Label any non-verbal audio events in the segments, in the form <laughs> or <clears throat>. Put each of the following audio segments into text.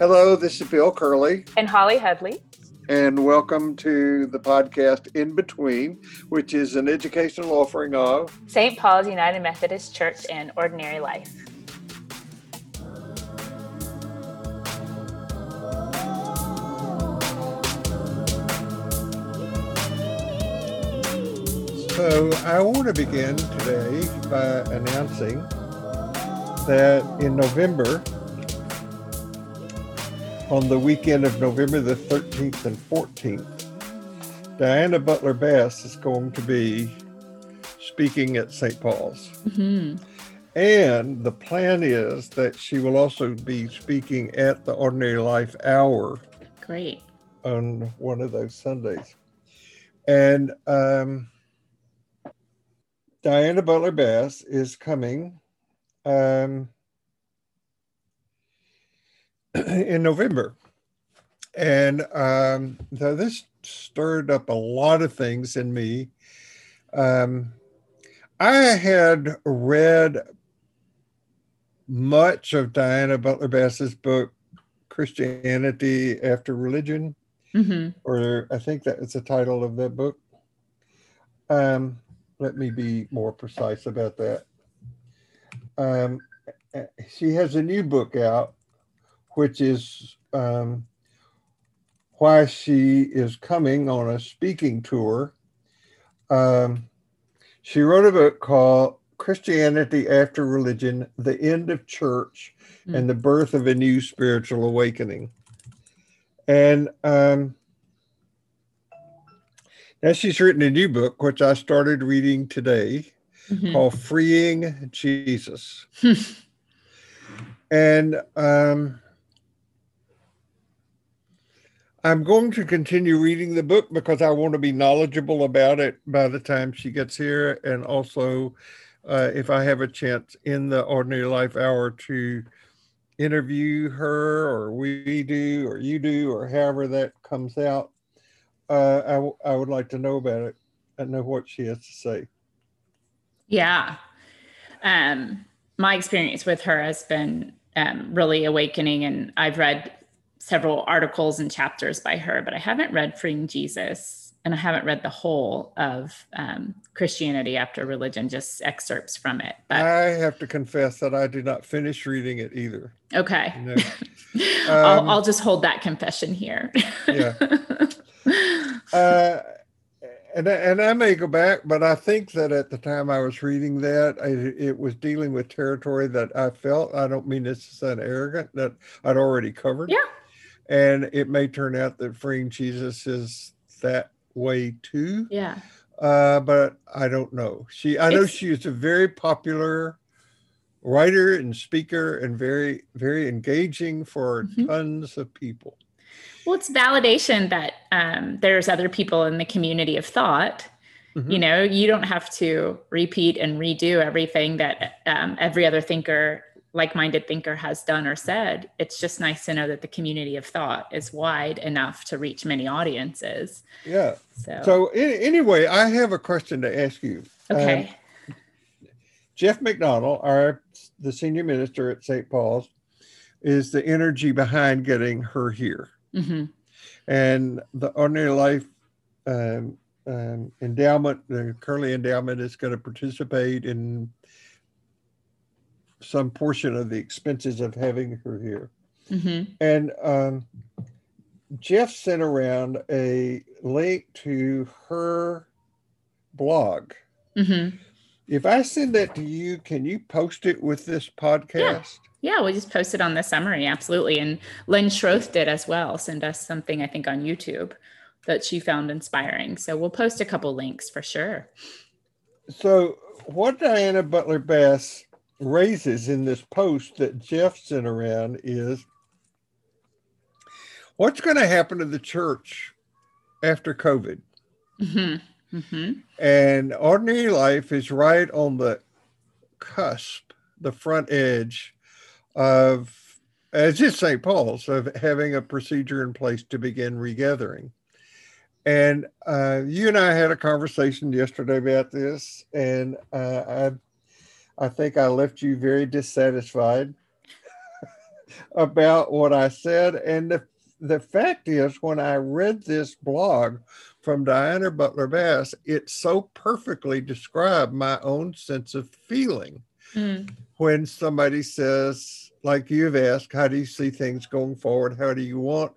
Hello, this is Bill Curley. And Holly Headley. And welcome to the podcast In Between, which is an educational offering of St. Paul's United Methodist Church and Ordinary Life. So, I want to begin today by announcing that in November, on the weekend of November the 13th and 14th, Diana Butler Bass is going to be speaking at St. Paul's. Mm-hmm. And the plan is that she will also be speaking at the Ordinary Life Hour. Great. On one of those Sundays. And um, Diana Butler Bass is coming um, <clears throat> in November. And um, so this stirred up a lot of things in me. Um, I had read much of Diana Butler Bass's book, Christianity After Religion, mm-hmm. or I think that is the title of that book. Um, let me be more precise about that. Um, she has a new book out which is um, why she is coming on a speaking tour. Um, she wrote a book called Christianity After Religion The End of Church mm. and the Birth of a New Spiritual Awakening. And um, now she's written a new book, which I started reading today, mm-hmm. called Freeing Jesus. <laughs> and um, I'm going to continue reading the book because I want to be knowledgeable about it by the time she gets here. And also, uh, if I have a chance in the Ordinary Life Hour to interview her, or we do, or you do, or however that comes out, uh, I, w- I would like to know about it and know what she has to say. Yeah. Um, my experience with her has been um, really awakening, and I've read several articles and chapters by her, but I haven't read Freeing Jesus and I haven't read the whole of um, Christianity After Religion, just excerpts from it. But I have to confess that I did not finish reading it either. Okay. <laughs> Um, I'll, I'll, just hold that confession here. yeah. <laughs> Uh, and, and I may go back, but I think that at the time I was reading that, I, it was dealing with territory that I felt, I don't mean this to sound arrogant, that I'd already covered. Yeah and it may turn out that freeing Jesus is that way too. Yeah. Uh, but I don't know. She, I know it's, she is a very popular writer and speaker, and very, very engaging for mm-hmm. tons of people. Well, it's validation that um, there's other people in the community of thought. Mm-hmm. You know, you don't have to repeat and redo everything that um, every other thinker like-minded thinker has done or said it's just nice to know that the community of thought is wide enough to reach many audiences. Yeah. So, so anyway i have a question to ask you. Okay. Um, jeff mcdonald our the senior minister at st paul's is the energy behind getting her here. Mm-hmm. and the ordinary life um, um, endowment the curley endowment is going to participate in some portion of the expenses of having her here. Mm-hmm. And um, Jeff sent around a link to her blog. Mm-hmm. If I send that to you, can you post it with this podcast? Yeah. Yeah, we'll just post it on the summary. Absolutely. And Lynn Schroth did as well. Send us something, I think, on YouTube that she found inspiring. So we'll post a couple links for sure. So, what Diana Butler Bass raises in this post that Jeff sent around is what's going to happen to the church after COVID? Mm-hmm. Mm-hmm. And ordinary life is right on the cusp, the front edge of, as is St. Paul's, of having a procedure in place to begin regathering. And uh, you and I had a conversation yesterday about this, and uh, I I think I left you very dissatisfied. <laughs> about what I said. And the, the fact is, when I read this blog from Diana Butler Bass, it so perfectly described my own sense of feeling. Mm. When somebody says, like you've asked, how do you see things going forward? How do you want?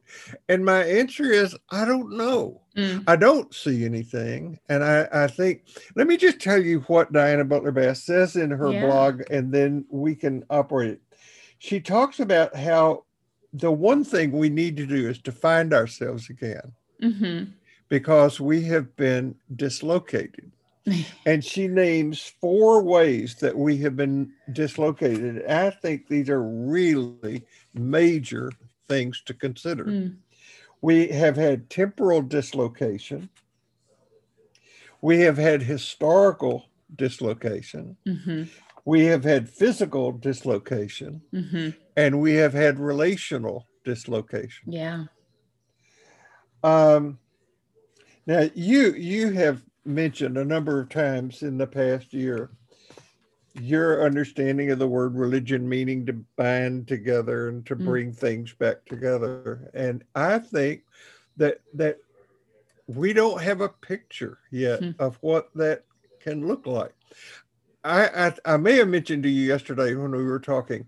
And my answer is, I don't know. Mm. I don't see anything. And I, I think, let me just tell you what Diana Butler Bass says in her yeah. blog, and then we can operate it. She talks about how the one thing we need to do is to find ourselves again mm-hmm. because we have been dislocated. <laughs> and she names four ways that we have been dislocated. I think these are really major things to consider. Mm. We have had temporal dislocation. We have had historical dislocation. Mm-hmm. We have had physical dislocation. Mm-hmm. And we have had relational dislocation. Yeah. Um, now you you have mentioned a number of times in the past year your understanding of the word religion meaning to bind together and to mm. bring mm. things back together and i think that that we don't have a picture yet mm. of what that can look like I, I i may have mentioned to you yesterday when we were talking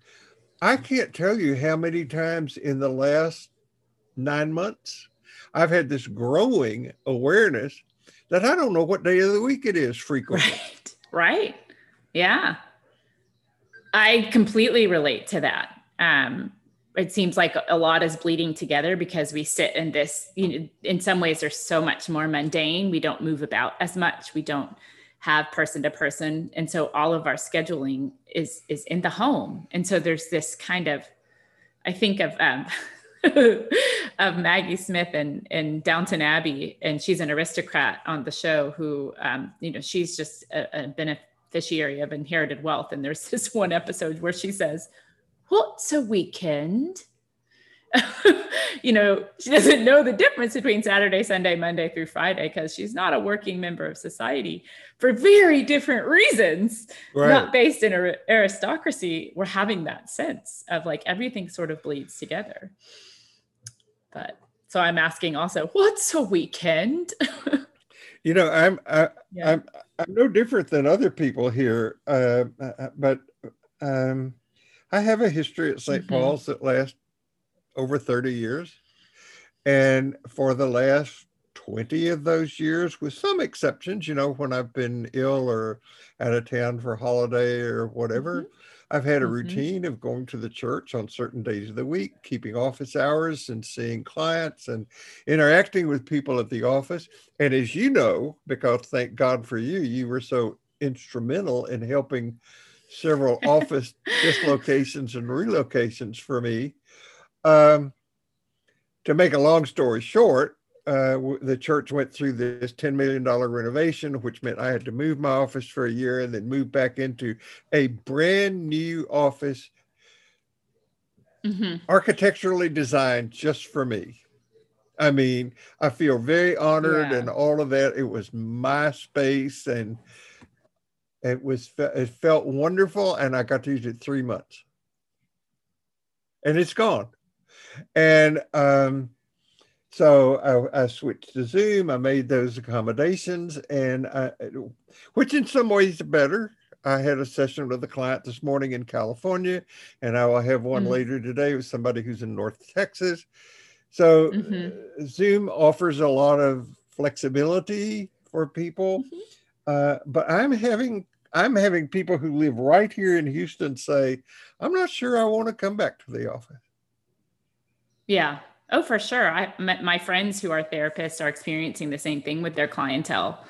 i can't tell you how many times in the last nine months i've had this growing awareness that I don't know what day of the week it is frequently. Right. Right. Yeah. I completely relate to that. Um, it seems like a lot is bleeding together because we sit in this, you know, in some ways they're so much more mundane. We don't move about as much. We don't have person to person. And so all of our scheduling is is in the home. And so there's this kind of, I think of um, <laughs> <laughs> of Maggie Smith and in Downton Abbey, and she's an aristocrat on the show who, um, you know, she's just a, a beneficiary of inherited wealth. And there's <laughs> this one episode where she says, "What's a weekend?" <laughs> you know, she doesn't know the difference between Saturday, Sunday, Monday through Friday because she's not a working member of society for very different reasons, right. not based in aristocracy. We're having that sense of like everything sort of bleeds together. But so I'm asking also, what's a weekend? <laughs> you know, I'm I, yeah. I'm I'm no different than other people here, uh, but um, I have a history at saint mm-hmm. Paul's that lasts over 30 years, and for the last 20 of those years, with some exceptions, you know, when I've been ill or out of town for holiday or whatever. Mm-hmm. I've had a mm-hmm. routine mm-hmm. of going to the church on certain days of the week, keeping office hours and seeing clients and interacting with people at the office. And as you know, because thank God for you, you were so instrumental in helping several office dislocations and relocations for me. Um, to make a long story short, uh, the church went through this $10 million renovation, which meant I had to move my office for a year and then move back into a brand new office, mm-hmm. architecturally designed just for me. I mean, I feel very honored yeah. and all of that. It was my space and it was, it felt wonderful. And I got to use it three months and it's gone. And, um, so I, I, switched to Zoom. I made those accommodations, and I, which in some ways are better. I had a session with a client this morning in California, and I will have one mm-hmm. later today with somebody who's in North Texas. So mm-hmm. uh, Zoom offers a lot of flexibility for people, mm-hmm. uh, but I'm having I'm having people who live right here in Houston say, "I'm not sure I want to come back to the office." Yeah, Oh, for sure. I my friends who are therapists are experiencing the same thing with their clientele.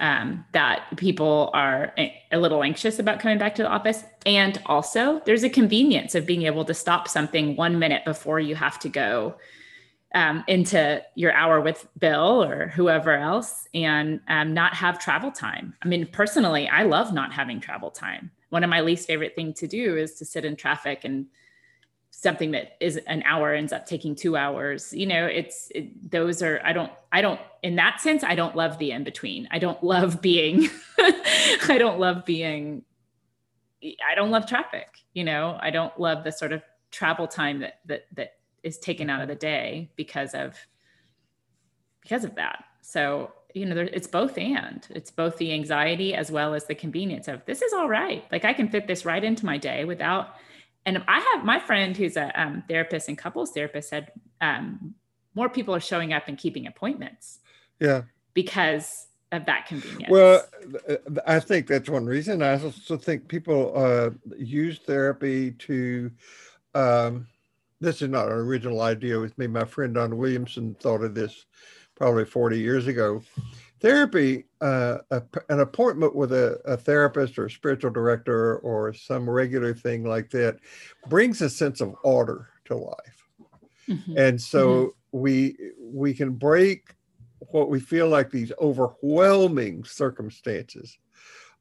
Um, that people are a little anxious about coming back to the office. And also, there's a convenience of being able to stop something one minute before you have to go um, into your hour with Bill or whoever else and um, not have travel time. I mean, personally, I love not having travel time. One of my least favorite thing to do is to sit in traffic and something that is an hour ends up taking two hours. You know it's it, those are i don't i don't in that sense i don't love the in between i don't love being <laughs> i don't love being i don't love traffic you know? I don't love the sort of travel time that that that is taken out of the day because of because of that. So you know there, it's both and. It's both the anxiety as well as the convenience of this is all right. Like i can fit this right into my day without and i have my friend who's a um, therapist and couples therapist said um, more people are showing up and keeping appointments yeah. because of that convenience. Well i think that's one reason. I also think people uh, use therapy to um, this is not an original idea with me. My friend don williamson thought of this probably 40 years ago. Therapy, uh, a, an appointment with a, a, therapist or a spiritual director or some regular thing like that brings a sense of order to life. Mm-hmm. And so mm-hmm. we we can break what we feel like these overwhelming circumstances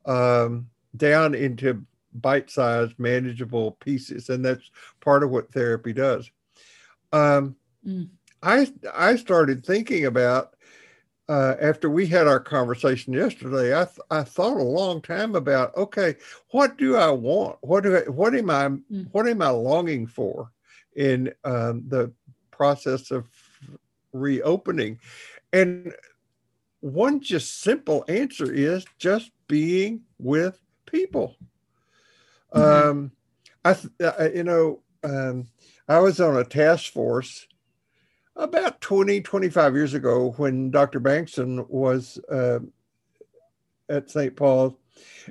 um, down into bite-sized, manageable pieces, and that's part of what therapy does. Um, mm. I I started thinking about uh, after we had our conversation yesterday. I th- I thought a long time about okay, what do I want? What do I, what am I mm. what am I longing for in um, the process of reopening? And one just simple answer is just being with people. Mm-hmm. Um, I, I you know um, I was on a task force about 20, 25 years ago when Dr. Bankson was uh, at St. Paul's.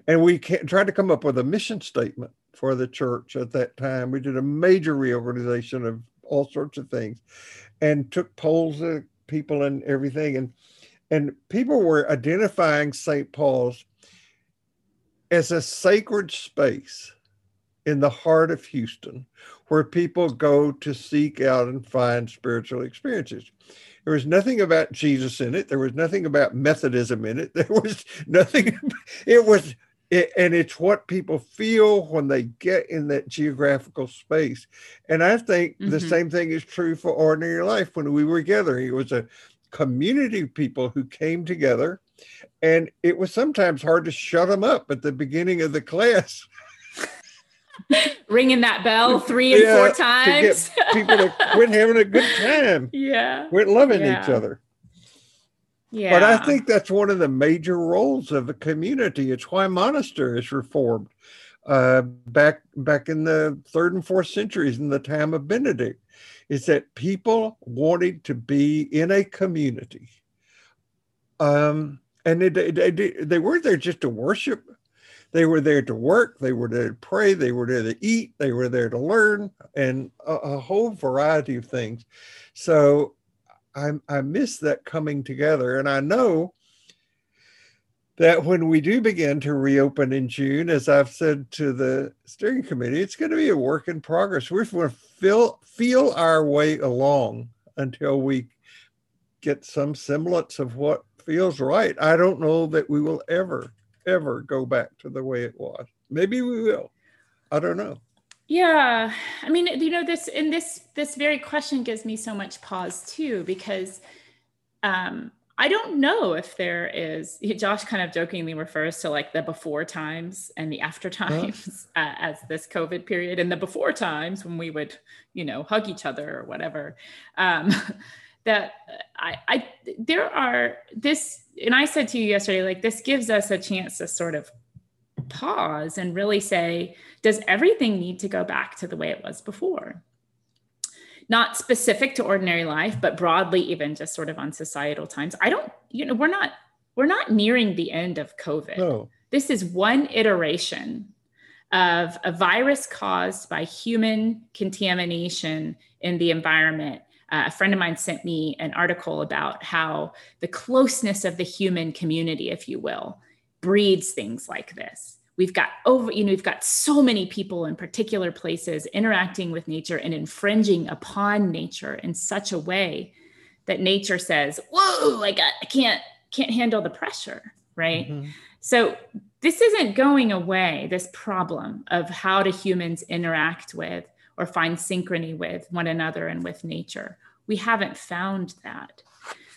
And we tried to come up with a mission statement for the church at that time. We did a major reorganization of all sorts of things and took polls of people and everything. And, and people were identifying St. Paul's as a sacred space in the heart of Houston where people go to seek out and find spiritual experiences. There was nothing about Jesus in it. There was nothing about Methodism in it. <laughs> There was nothing. It was, it, and it's what people feel when they get in that geographical space. And I think mm-hmm. the same thing is true for ordinary life. When we were gathering, it was a community of people who came together, and it was sometimes hard to shut them up at the beginning of the class <laughs> ringing that bell three and yeah, four times. To get people to <laughs> quit having a good time. Yeah. Quit loving yeah. each other. Yeah. But I think that's one of the major roles of a community. It's why monasteries reformed uh, back back in the third and fourth centuries in the time of Benedict. Is that people wanted to be in a community. Um, and they, they, they weren't there just to worship they were there to work, they were there to pray, they were there to eat, they were there to learn, and a, a whole variety of things. So I, I miss that coming together. And I know that when we do begin to reopen in June, as I've said to the steering committee, it's going to be a work in progress. We're going to feel, feel our way along until we get some semblance of what feels right. I don't know that we will ever ever go back to the way it was. Maybe we will. I don't know. Yeah. I mean, you know, this and this this very question gives me so much pause too, because um I don't know if there is. <laughs> Josh kind of jokingly refers to like the before times and the after times huh? <laughs> uh, as this COVID period, and the before times when we would, you know, hug each other or whatever. Um, <laughs> that uh, I, I there are this and I said to you yesterday, like this gives us a chance to sort of pause and really say, does everything need to go back to the way it was before? Not specific to ordinary life, but broadly, even just sort of on societal times. I don't, you know, we're not we're not nearing the end of COVID. No. This is one iteration of a virus caused by human contamination in the environment uh, a friend of mine sent me an article about how the closeness of the human community, if you will, breeds things like this. We've got over, you know, we've got so many people in particular places interacting with nature and infringing upon nature in such a way that nature says, "Whoa, I got, I can't, can't handle the pressure." Right. Mm-hmm. So this isn't going away. This problem of how do humans interact with or find synchrony with one another and with nature. We haven't found that.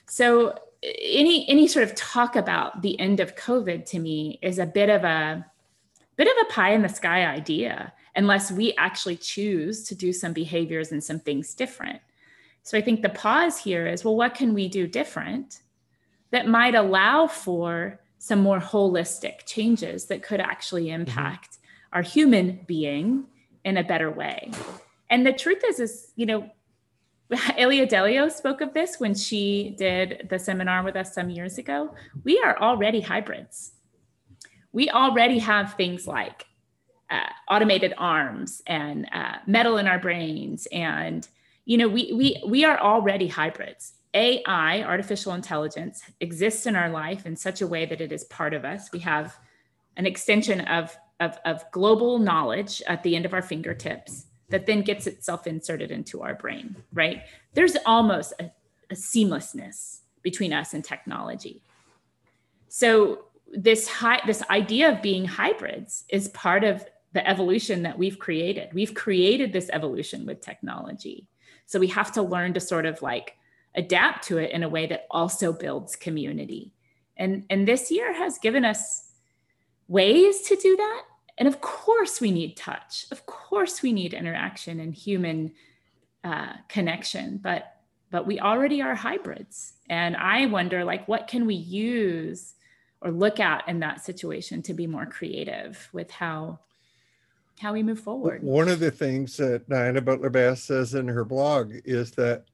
So any any sort of talk about the end of COVID to me is a bit of a bit of a pie in the sky idea unless we actually choose to do some behaviors and some things different. So I think the pause here is well, what can we do different that might allow for some more holistic changes that could actually mm-hmm. impact mm-hmm. our human being in a better way? And the truth is, is, you know, <laughs> Ilia Delio spoke of this when she did the seminar with us some years ago. We are already hybrids. We already have things like uh, automated arms and uh, metal in our brains, and you know, we we we are already hybrids. AI, artificial intelligence, exists in our life in such a way that it is part of us. We have an extension of of, of global knowledge at the end of our fingertips that then gets itself inserted into our brain, right? There's almost a, a seamlessness between us and technology. So this this idea of being hybrids is part of the evolution that we've created. We've created this evolution with technology. So we have to learn to sort of like adapt to it in a way that also builds community. And, and this year has given us ways to do that and of course, we need touch. Of course, we need interaction and human uh, connection. But but we already are hybrids, and I wonder, like, what can we use or look at in that situation to be more creative with how how we move forward. One of the things that Diana Butler Bass says in her blog is that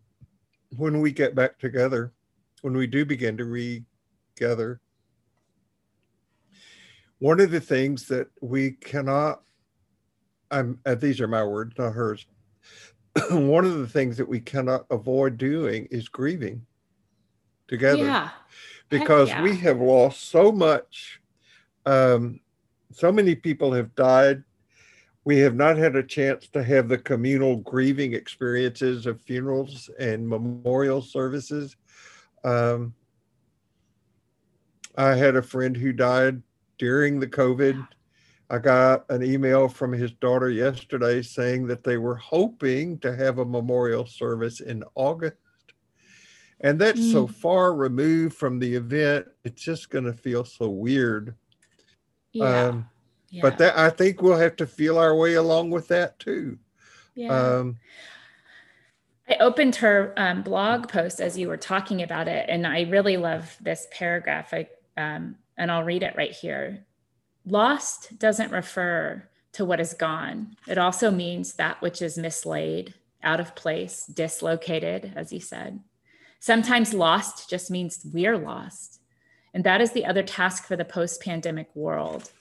when we get back together, when we do begin to regather, one of the things that we cannot i'm uh, these are my words not hers <clears throat> one of the things that we cannot avoid doing is grieving together yeah. because yeah. we have lost so much um, so many people have died we have not had a chance to have the communal grieving experiences of funerals and memorial services um, i had a friend who died during the COVID. I got an email from his daughter yesterday saying that they were hoping to have a memorial service in August. And that's mm. so far removed from the event, it's just going to feel so weird. Yeah. Um, yeah. But that I think we'll have to feel our way along with that too. Yeah. Um, I opened her um, blog post as you were talking about it, and I really love this paragraph. I um, and I'll read it right here. Lost doesn't refer to what is gone, it also means that which is mislaid, out of place, dislocated, as he said. Sometimes lost just means we're lost. And that is the other task for the post pandemic world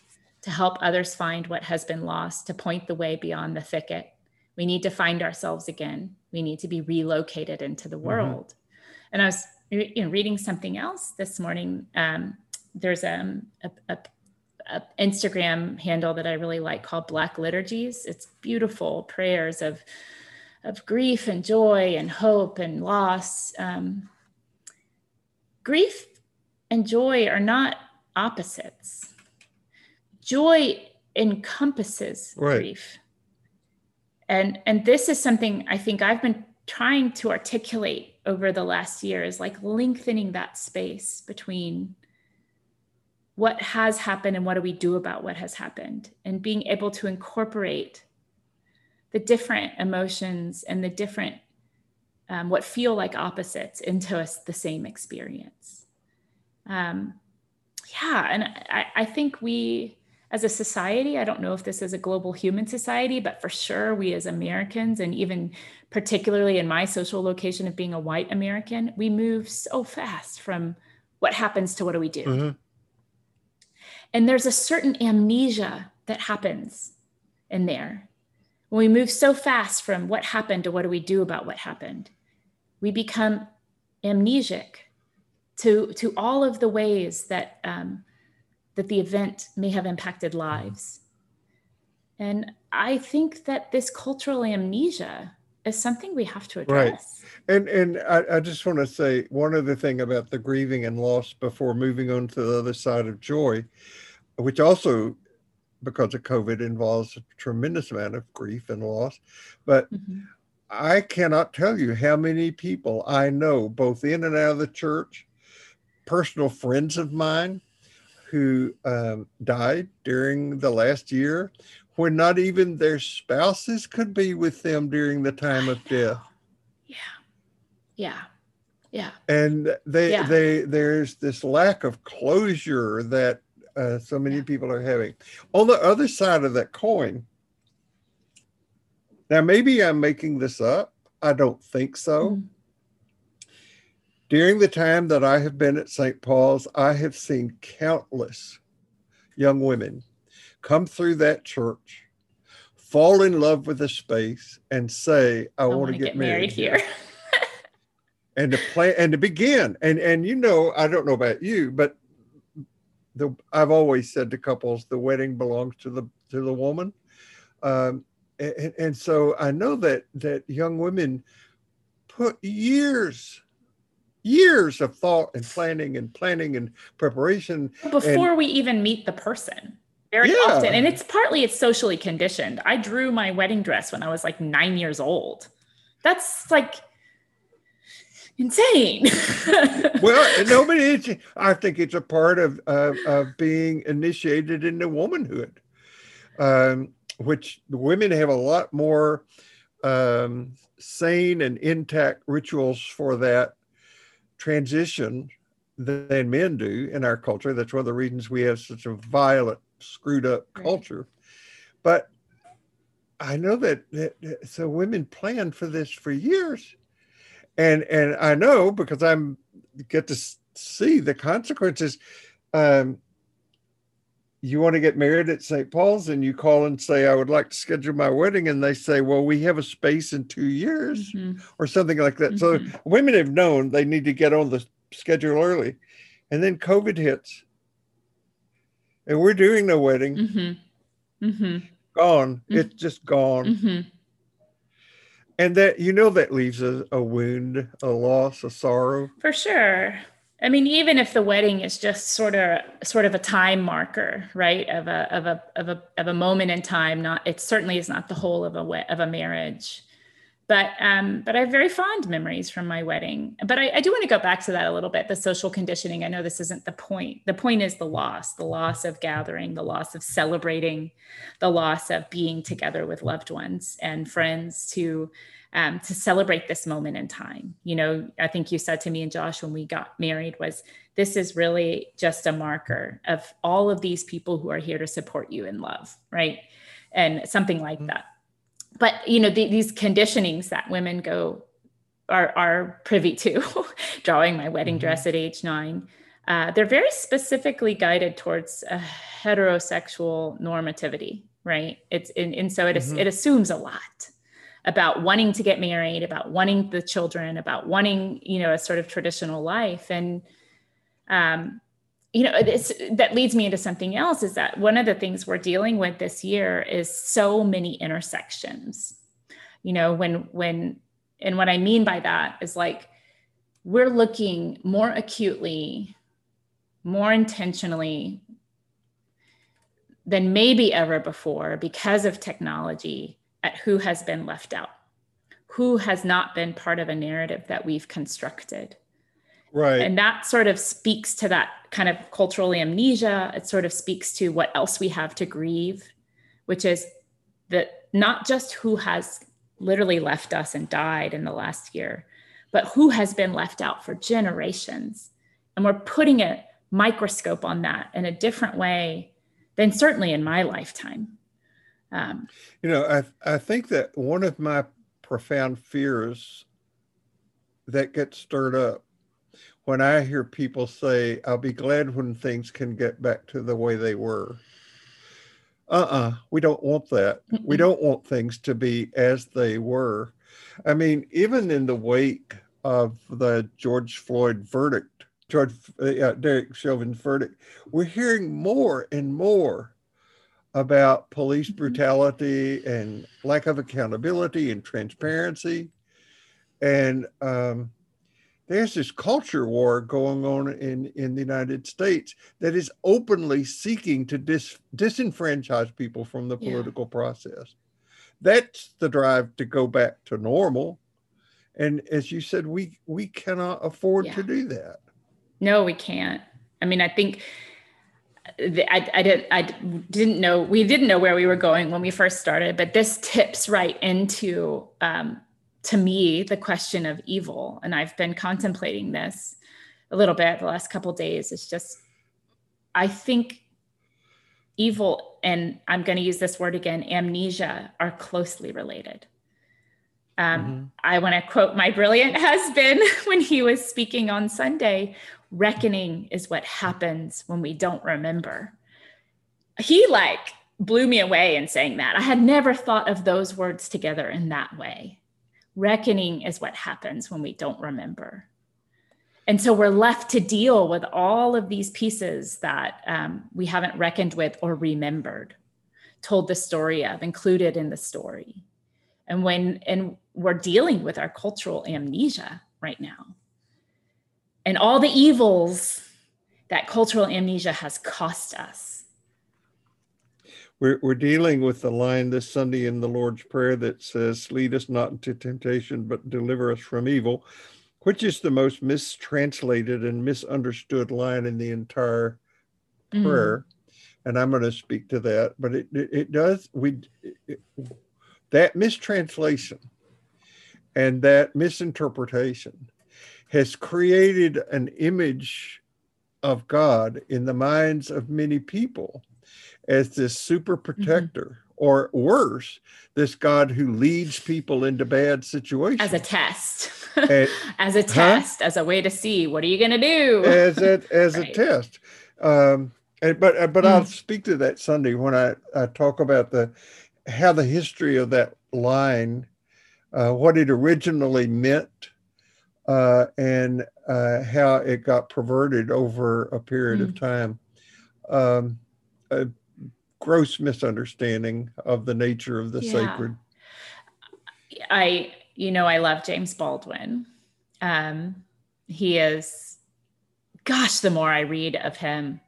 to help others find what has been lost, to point the way beyond the thicket. We need to find ourselves again. We need to be relocated into the mm-hmm. world. Mm-hmm. And I was you know, reading something else this morning. Um, there's um, a, a, a, Instagram handle that I really like called Black Liturgies. It's beautiful prayers of of grief and joy and hope and loss. Um, grief and joy are not opposites. Joy encompasses right. grief. And and this is something I think I've been trying to articulate over the last year is like lengthening that space between what has happened and what do we do about what has happened? And being able to incorporate the different emotions and the different um, what feel like opposites into us the same experience. Um, yeah and I, I think we as a society i don't know if this is a global human society but for sure we as americans and even particularly in my social location of being a white american we move so fast from what happens to what do we do. Mm-hmm and there's a certain amnesia that happens in there. When we move so fast from what happened to what do we do about what happened, we become amnesic to, to all of the ways that, um, that the event may have impacted lives. And I think that this cultural amnesia is something we have to address. Right. And and I, I just want to say one other thing about the grieving and loss before moving on to the other side of joy, which also because of COVID involves a tremendous amount of grief and loss. But mm-hmm. I cannot tell you how many people I know, both in and out of the church, personal friends of mine, who um, died during the last year when not even their spouses could be with them during the time of death. Yeah. Yeah. Yeah. And they yeah. they there's this lack of closure that uh, so many yeah. people are having. On the other side of that coin, now maybe I'm making this up. I don't think so. Mm-hmm. During the time that I have been at St. Paul's, I have seen countless young women come through that church, fall in love with the space, and say, "I, I want to get, get, married, married here." <laughs> and to plan and to begin, and and you know, I don't know about you, but the I've always said to couples, the wedding belongs to the to the woman. Um, and, and so I know that that young women put years years of thought and planning and planning and preparation before and, we even meet the person very yeah. often and it's partly it's socially conditioned i drew my wedding dress when i was like nine years old that's like insane <laughs> well nobody i think it's a part of, of, of being initiated into womanhood um, which women have a lot more um, sane and intact rituals for that transition than men do in our culture. That's one of the reasons we have such a violent, screwed up right. culture. But I know that, that so women plan for this for years, and and I know because I'm get to see the consequences. Um, you want to get married at St. Paul's and you call and say, I would like to schedule my wedding. And they say, well, we have a space in two years mm-hmm. or something like that. Mm-hmm. So women have known they need to get on the schedule early. And then COVID hits. And we're doing the wedding. Mm-hmm. mm-hmm. Gone. Mm-hmm. It's just gone. Mm-hmm. And that, you know, that leaves a, a wound, a loss, a sorrow. For sure. I mean, even if the wedding is just sort of sort of a time marker, right, of a of a of a of a moment in time, not it certainly is not the whole of a of a marriage. But um, but I have very fond memories from my wedding. But I, I do want to go back to that a little bit. The social conditioning. I know this isn't the point. The point is the loss, the loss of gathering, the loss of celebrating, the loss of being together with loved ones and friends to um, to celebrate this moment in time. You know, I think you said to me and Josh when we got married was this is really just a marker of all of these people who are here to support you in love, right? And something like mm-hmm. that. But you know, the, these conditionings that women go are are privy to, <laughs> drawing my wedding mm-hmm. dress at age nine. Uh, they're very specifically guided towards a heterosexual normativity, right? It's and, and so it, mm-hmm. it assumes a lot about wanting to get married, about wanting the children, about wanting, you know, a sort of traditional life. And, um, you know, this, that leads me into something else is that one of the things we're dealing with this year is so many intersections. You know, when, when, and what I mean by that is like, we're looking more acutely, more intentionally than maybe ever before because of technology at who has been left out, who has not been part of a narrative that we've constructed. Right. And that sort of speaks to that kind of cultural amnesia. It sort of speaks to what else we have to grieve, which is that not just who has literally left us and died in the last year, but who has been left out for generations. And we're putting a microscope on that in a different way than certainly in my lifetime. Um, you know, I, I think that one of my profound fears that gets stirred up when I hear people say, I'll be glad when things can get back to the way they were. Uh uh-uh, uh we don't want that. we don't want things to be as they were. I mean, even in the wake of the George Floyd verdict, George, uh, Derek Chauvin's verdict, we're hearing more and more about police mm-hmm. brutality and lack of accountability and transparency. And um, there's this culture war going on in, in the United States that is openly seeking to dis, disenfranchise people from the political yeah. process. That's the drive to go back to normal. And as you said, we we cannot afford yeah. to do that. No, we can't. I mean, I think I, I didn't I didn't know we didn't know where we were going when we first started, but this tips right into um, to me the question of evil, and I've been contemplating this a little bit the last couple days. It's just I think evil and I'm going to use this word again, amnesia, are closely related. Um, mm-hmm. I want to quote my brilliant <laughs> husband when he was speaking on Sunday reckoning is what happens when we don't remember. He like blew me away in saying that. I had never thought of those words together in that way. Reckoning is what happens when we don't remember. And so we're left to deal with all of these pieces that um, we haven't reckoned with or remembered, told the story of, included in the story. And when and we're dealing with our cultural amnesia right now and all the evils that cultural amnesia has cost us. We're, we're dealing with the line this Sunday in the Lord's Prayer that says, Lead us not into temptation, but deliver us from evil, which is the most mistranslated and misunderstood line in the entire mm. prayer. And I'm going to speak to that, but it, it, it does, we, it, that mistranslation and that misinterpretation has created an image of God in the minds of many people as this super mm-hmm. protector, mm-hmm. or worse, this God who leads people into bad situations. As a test. And, <laughs> as a test, huh? as a way to see what are you going to do? As a, as <laughs> right. a test. Um, and, but uh, but mm. I'll speak to that Sunday when I, I talk about the how the history of that line, uh, what it originally meant, uh, and uh, how it got perverted over a period mm. of time. Um, a gross misunderstanding of the nature of the yeah. sacred. I, you know, I love James Baldwin. Um, he is, gosh, the more I read of him,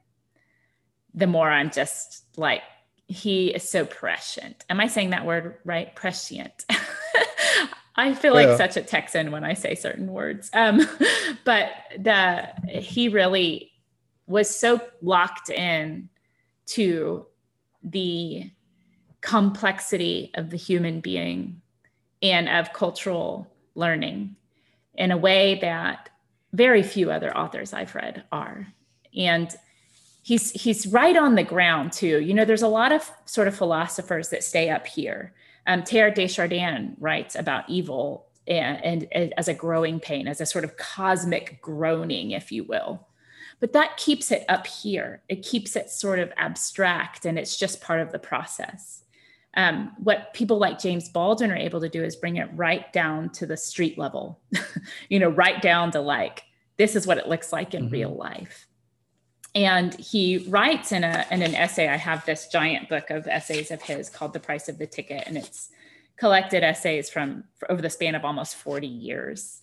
the more I'm just like, he is so prescient. Am I saying that word right? Prescient. <laughs> I feel like yeah. such a Texan when I say certain words. Um, <laughs> but the he really was so locked in to the complexity of the human being and of cultural learning in a way that very few other authors I've read are. And he's he's right on the ground too. You know, there's a lot of sort of philosophers that stay up here um, Teilhard de Chardin writes about evil and, and, and as a growing pain, as a sort of cosmic groaning, if you will. But that keeps it up here. It keeps it sort of abstract and it's just part of the process. Um, what people like James Baldwin are able to do is bring it right down to the street level, <laughs> you know, right down to like, this is what it looks like in mm-hmm. real life and he writes in a in an essay i have this giant book of essays of his called the price of the ticket and it's collected essays from over the span of almost 40 years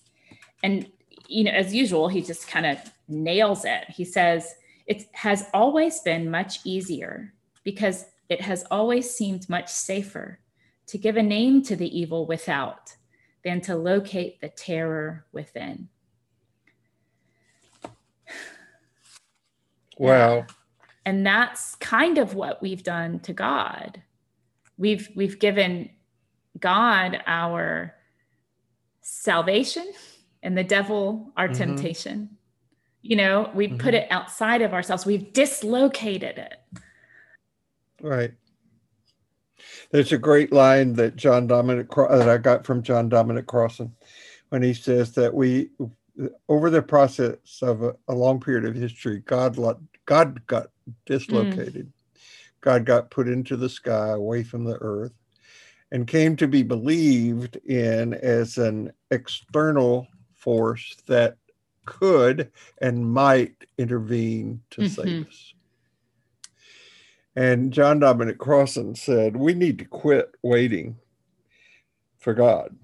and you know as usual he just kind of nails it he says it has always been much easier because it has always seemed much safer to give a name to the evil without than to locate the terror within <sighs> Wow. And that's kind of what we've done to God. We've we've given God our salvation and the devil our mm-hmm. temptation. You know, we mm-hmm. put it outside of ourselves. We've dislocated it. Right. There's a great line that John Dominic that I got from John Dominic Crossan when he says that we over the process of a, a long period of history, God God got dislocated. Mm. God got put into the sky away from the earth and came to be believed in as an external force that could and might intervene to mm-hmm. save us. And John Dominic Crossan said, We need to quit waiting for God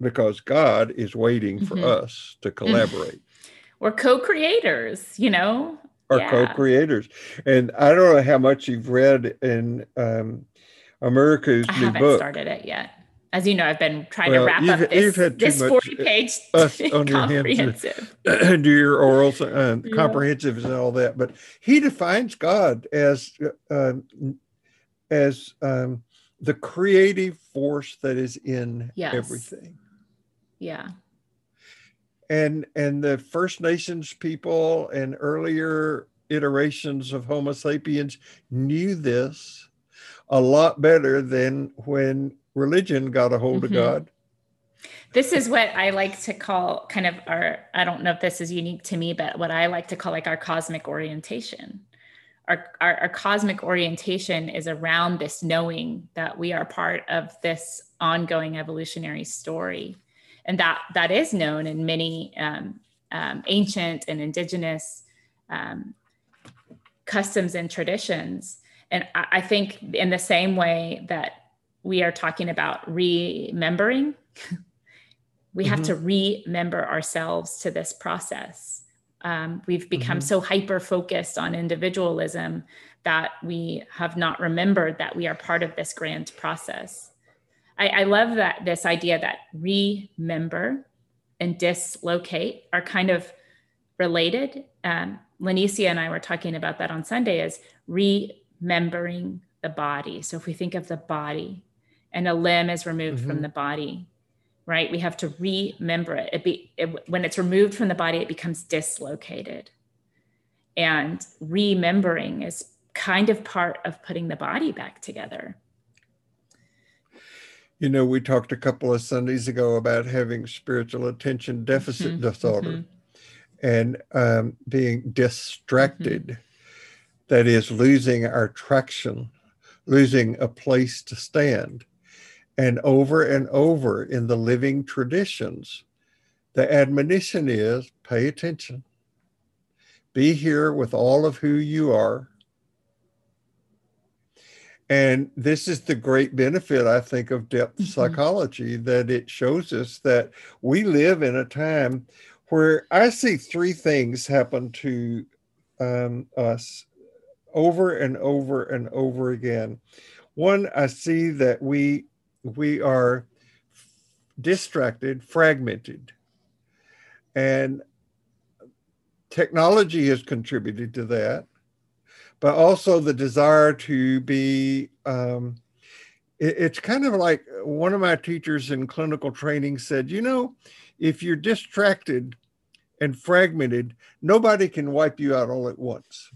because God is waiting for mm-hmm. us to collaborate. <laughs> We're co creators, you know? Are yeah. co-creators. And I don't know how much you've read in um, America's I new haven't book. started it yet. As you know, I've been trying well, to wrap up this, this 40 page comprehensive. <laughs> do your orals and <laughs> yeah. comprehensives and all that. But he defines God as uh, as um, the creative force that is in yes. everything. Yeah. And and the First Nations people and earlier iterations of Homo sapiens knew this a lot better than when religion got a hold mm-hmm. of God. This is what I like to call kind of our, I don't know if this is unique to me, but what I like to call like our cosmic orientation. Our, our, our cosmic orientation is around this knowing that we are part of this ongoing evolutionary story. And that that is known in many um, um, ancient and indigenous um, customs and traditions. And I, I think in the same way that we are talking about remembering. <laughs> we mm-hmm. have to remember ourselves to this process. Um, we've become mm-hmm. so hyper focused on individualism that we have not remembered that we are part of this grand process. I, I love that this idea that remember and dislocate are kind of related. Um, Lanicia and I were talking about that on Sunday as remembering the body. So if we think of the body, and a limb is removed mm-hmm. from the body right we have to remember it, it be it, when it's removed from the body it becomes dislocated and remembering is kind of part of putting the body back together you know we talked a couple of sundays ago about having spiritual attention deficit mm-hmm. disorder mm-hmm. and um, being distracted that is losing our traction losing a place to stand and over and over in the living traditions, the admonition is pay attention. Be here with all of who you are. And this is the great benefit, I think, of depth mm-hmm. psychology that it shows us that we live in a time where I see three things happen to um, us over and over and over again. One, I see that we we are distracted, fragmented. And technology has contributed to that, but also the desire to be. Um, it, it's kind of like one of my teachers in clinical training said, you know, if you're distracted and fragmented, nobody can wipe you out all at once.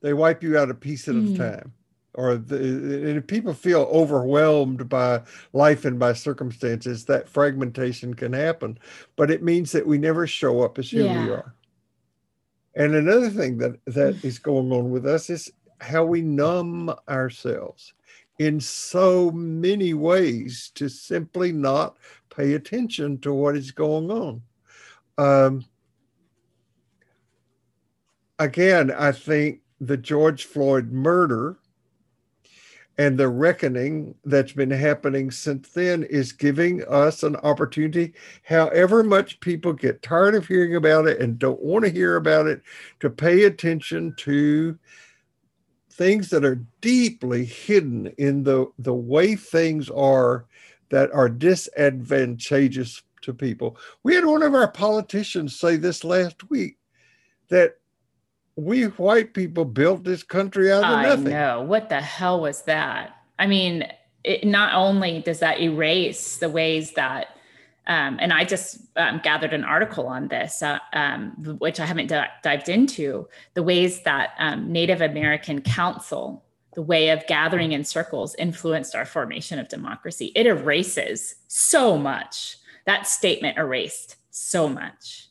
They wipe you out a piece at mm. a time or the, if people feel overwhelmed by life and by circumstances, that fragmentation can happen. But it means that we never show up as who yeah. we are. And another thing that that is going on with us is how we numb ourselves in so many ways to simply not pay attention to what is going on. Um, again, I think the George Floyd murder and the reckoning that's been happening since then is giving us an opportunity, however much people get tired of hearing about it and don't want to hear about it, to pay attention to things that are deeply hidden in the, the way things are that are disadvantageous to people. We had one of our politicians say this last week that we white people built this country out of I nothing. I know. What the hell was that? I mean, it, not only does that erase the ways that, um, and I just um, gathered an article on this, uh, um, which I haven't d- dived into, the ways that um, Native American Council, the way of gathering in circles, influenced our formation of democracy. It erases so much. That statement erased so much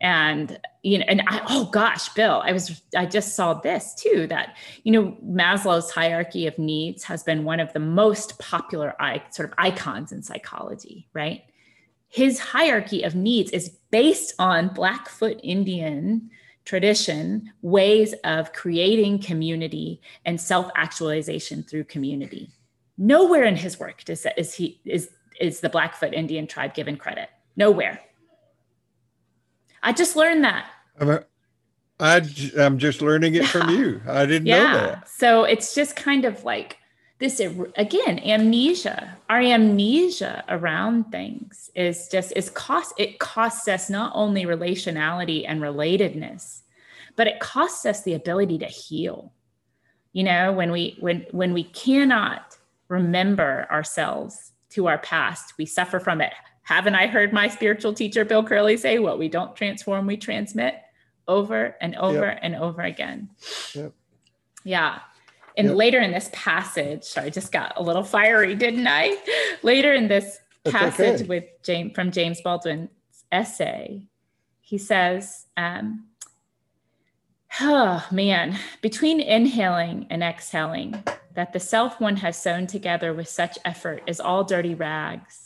and you know and I, oh gosh bill i was i just saw this too that you know maslow's hierarchy of needs has been one of the most popular sort of icons in psychology right? His hierarchy of needs is based on blackfoot indian tradition ways of creating community and self-actualization through community. Nowhere in his work does is he is is the blackfoot indian tribe given credit. Nowhere I just learned that. I'm, a, I, am just learning it yeah. from you. I didn't yeah. know that. So it's just kind of like this again amnesia our amnesia around things is just is cost it costs us not only relationality and relatedness but it costs us the ability to heal you know when we when when we cannot remember ourselves to our past we suffer from it haven't i heard my spiritual teacher bill curley say what we don't transform we transmit over and over yep. and over again yep. yeah and yep. later in this passage, sorry, I just got a little fiery, didn't I? Later in this passage okay. with James from James Baldwin's essay, he says, um, oh man, between inhaling and exhaling, that the self one has sewn together with such effort is all dirty rags.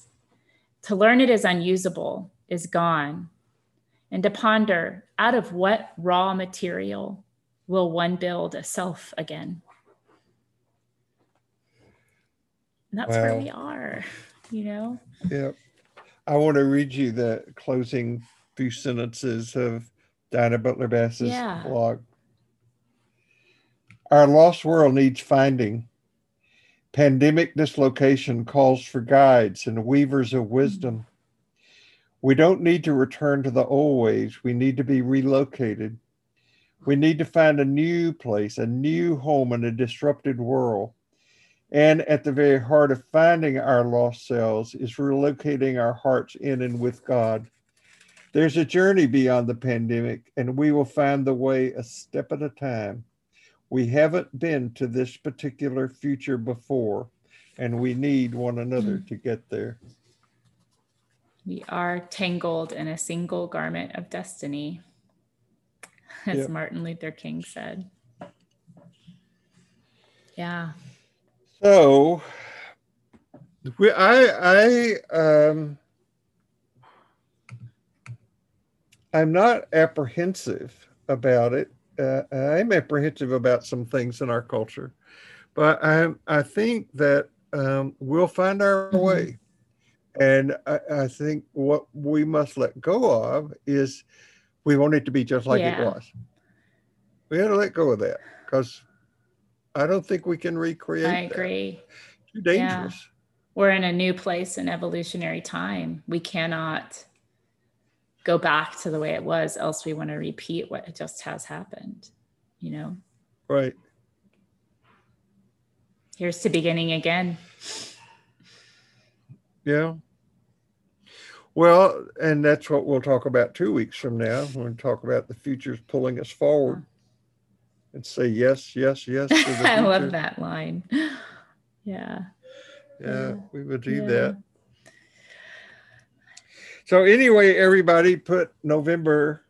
To learn it is unusable, is gone. And to ponder, out of what raw material will one build a self again? And that's where we are, you know? Yeah. I want to read you the closing few sentences of Diana Butler Bass's yeah. blog. Our lost world needs finding. Pandemic dislocation calls for guides and weavers of mm-hmm. wisdom. We don't need to return to the old ways. We need to be relocated. We need to find a new place, a new home in a disrupted world. And at the very heart of finding our lost selves is relocating our hearts in and with God. There's a journey beyond the pandemic, and we will find the way a step at a time. We haven't been to this particular future before, and we need one another to get there. We are tangled in a single garment of destiny, as yep. Martin Luther King said. Yeah. So, we, I, I, um, I'm not apprehensive about it. Uh, I'm apprehensive about some things in our culture, but I, I think that um, we'll find our mm-hmm. way. And I, I, think what we must let go of is we want it to be just like yeah. it was. We had to let go of that because I don't think we can recreate. I agree. That. Too dangerous. Yeah. We're in a new place in evolutionary time. We cannot go back to the way it was, else we want to repeat what just has happened. You know. Right. Here's to beginning again. Yeah. Well, and that's what we'll talk about two weeks from now. We'll talk about the future's pulling us forward and say yes, yes, yes. <laughs> I love that line. Yeah. Yeah, we would do yeah. that. So anyway, everybody put November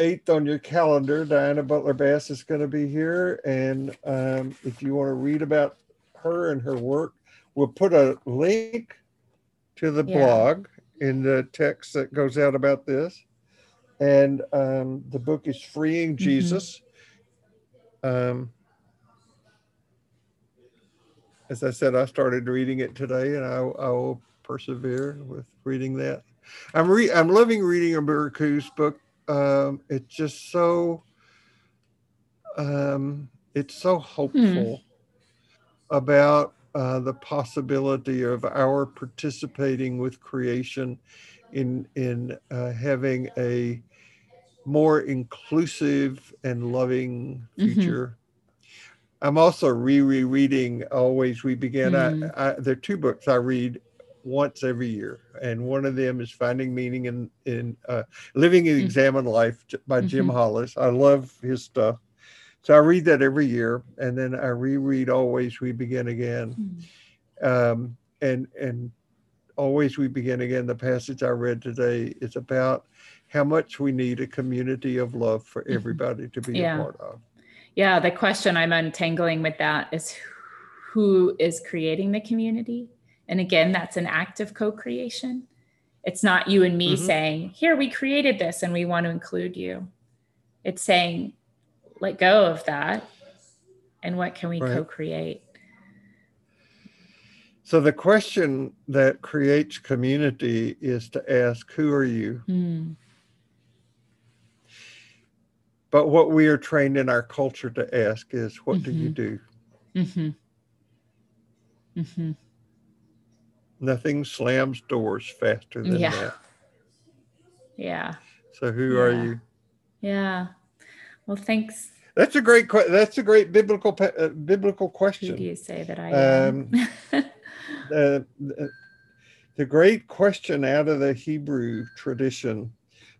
8th on your calendar. Diana Butler Bass is going to be here. And um, if you want to read about her and her work, we'll put a link to the yeah. blog in the text that goes out about this. And um, the book is Freeing mm-hmm. Jesus um, as I said, I started reading it today, and I, I will persevere with reading that. I'm re- I'm loving reading a Marcuse book. Um, it's just so um, it's so hopeful hmm. about uh, the possibility of our participating with creation in in uh, having a more inclusive and loving mm-hmm. future. Mm-hmm. I'm also re rereading Always We Begin. Mm. I, I, there are two books I read once every year, and one of them is Finding Meaning in, in uh, Living and mm. Examine Life by mm-hmm. Jim Hollis. I love his stuff. So I read that every year, and then I reread Always We Begin Again. Mm. Um, and, and Always We Begin Again, the passage I read today is about how much we need a community of love for mm-hmm. everybody to be yeah. a part of. Yeah, the question I'm untangling with that is who is creating the community? And again, that's an act of co creation. It's not you and me mm-hmm. saying, Here, we created this and we want to include you. It's saying, Let go of that. And what can we right. co create? So the question that creates community is to ask, Who are you? Mm. But what we are trained in our culture to ask is, what mm-hmm. do you mm-hmm. do? Mm-hmm. Nothing slams doors faster than yeah. that. <laughs> Yeah. So who yeah. are you? Yeah. Well, thanks. That's a great. Question. That's a great biblical uh, biblical question. Who do you say that I am? <laughs> Um, the, the great question out of the Hebrew tradition.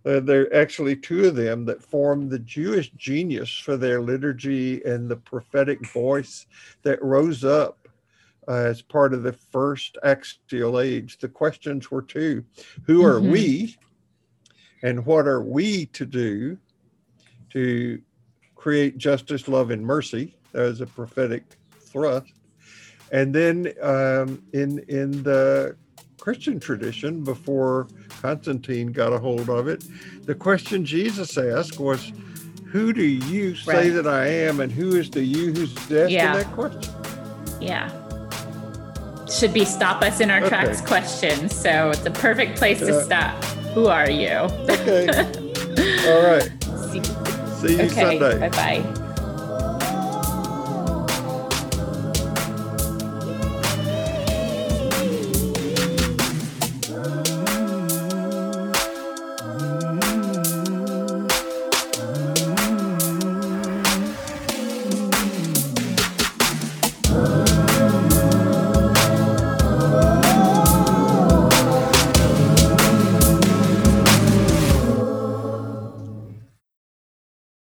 Uh, there are actually two of them that form the Jewish genius for their liturgy and the prophetic voice that rose up uh, as part of the first axial age. The questions were two Who are mm-hmm. we? And what are we to do to create justice, love, and mercy? That was a prophetic thrust. And then um, in in the Christian tradition, before Constantine got a hold of it, the question Jesus asked was, "Who do you say right. that I am, and who is the you who's asking yeah. that question?" Yeah. Should be stop us in our okay. tracks question. So it's a perfect place to stop. Who are you? okay. <laughs> All right. See, See you okay. Sunday. Bye bye.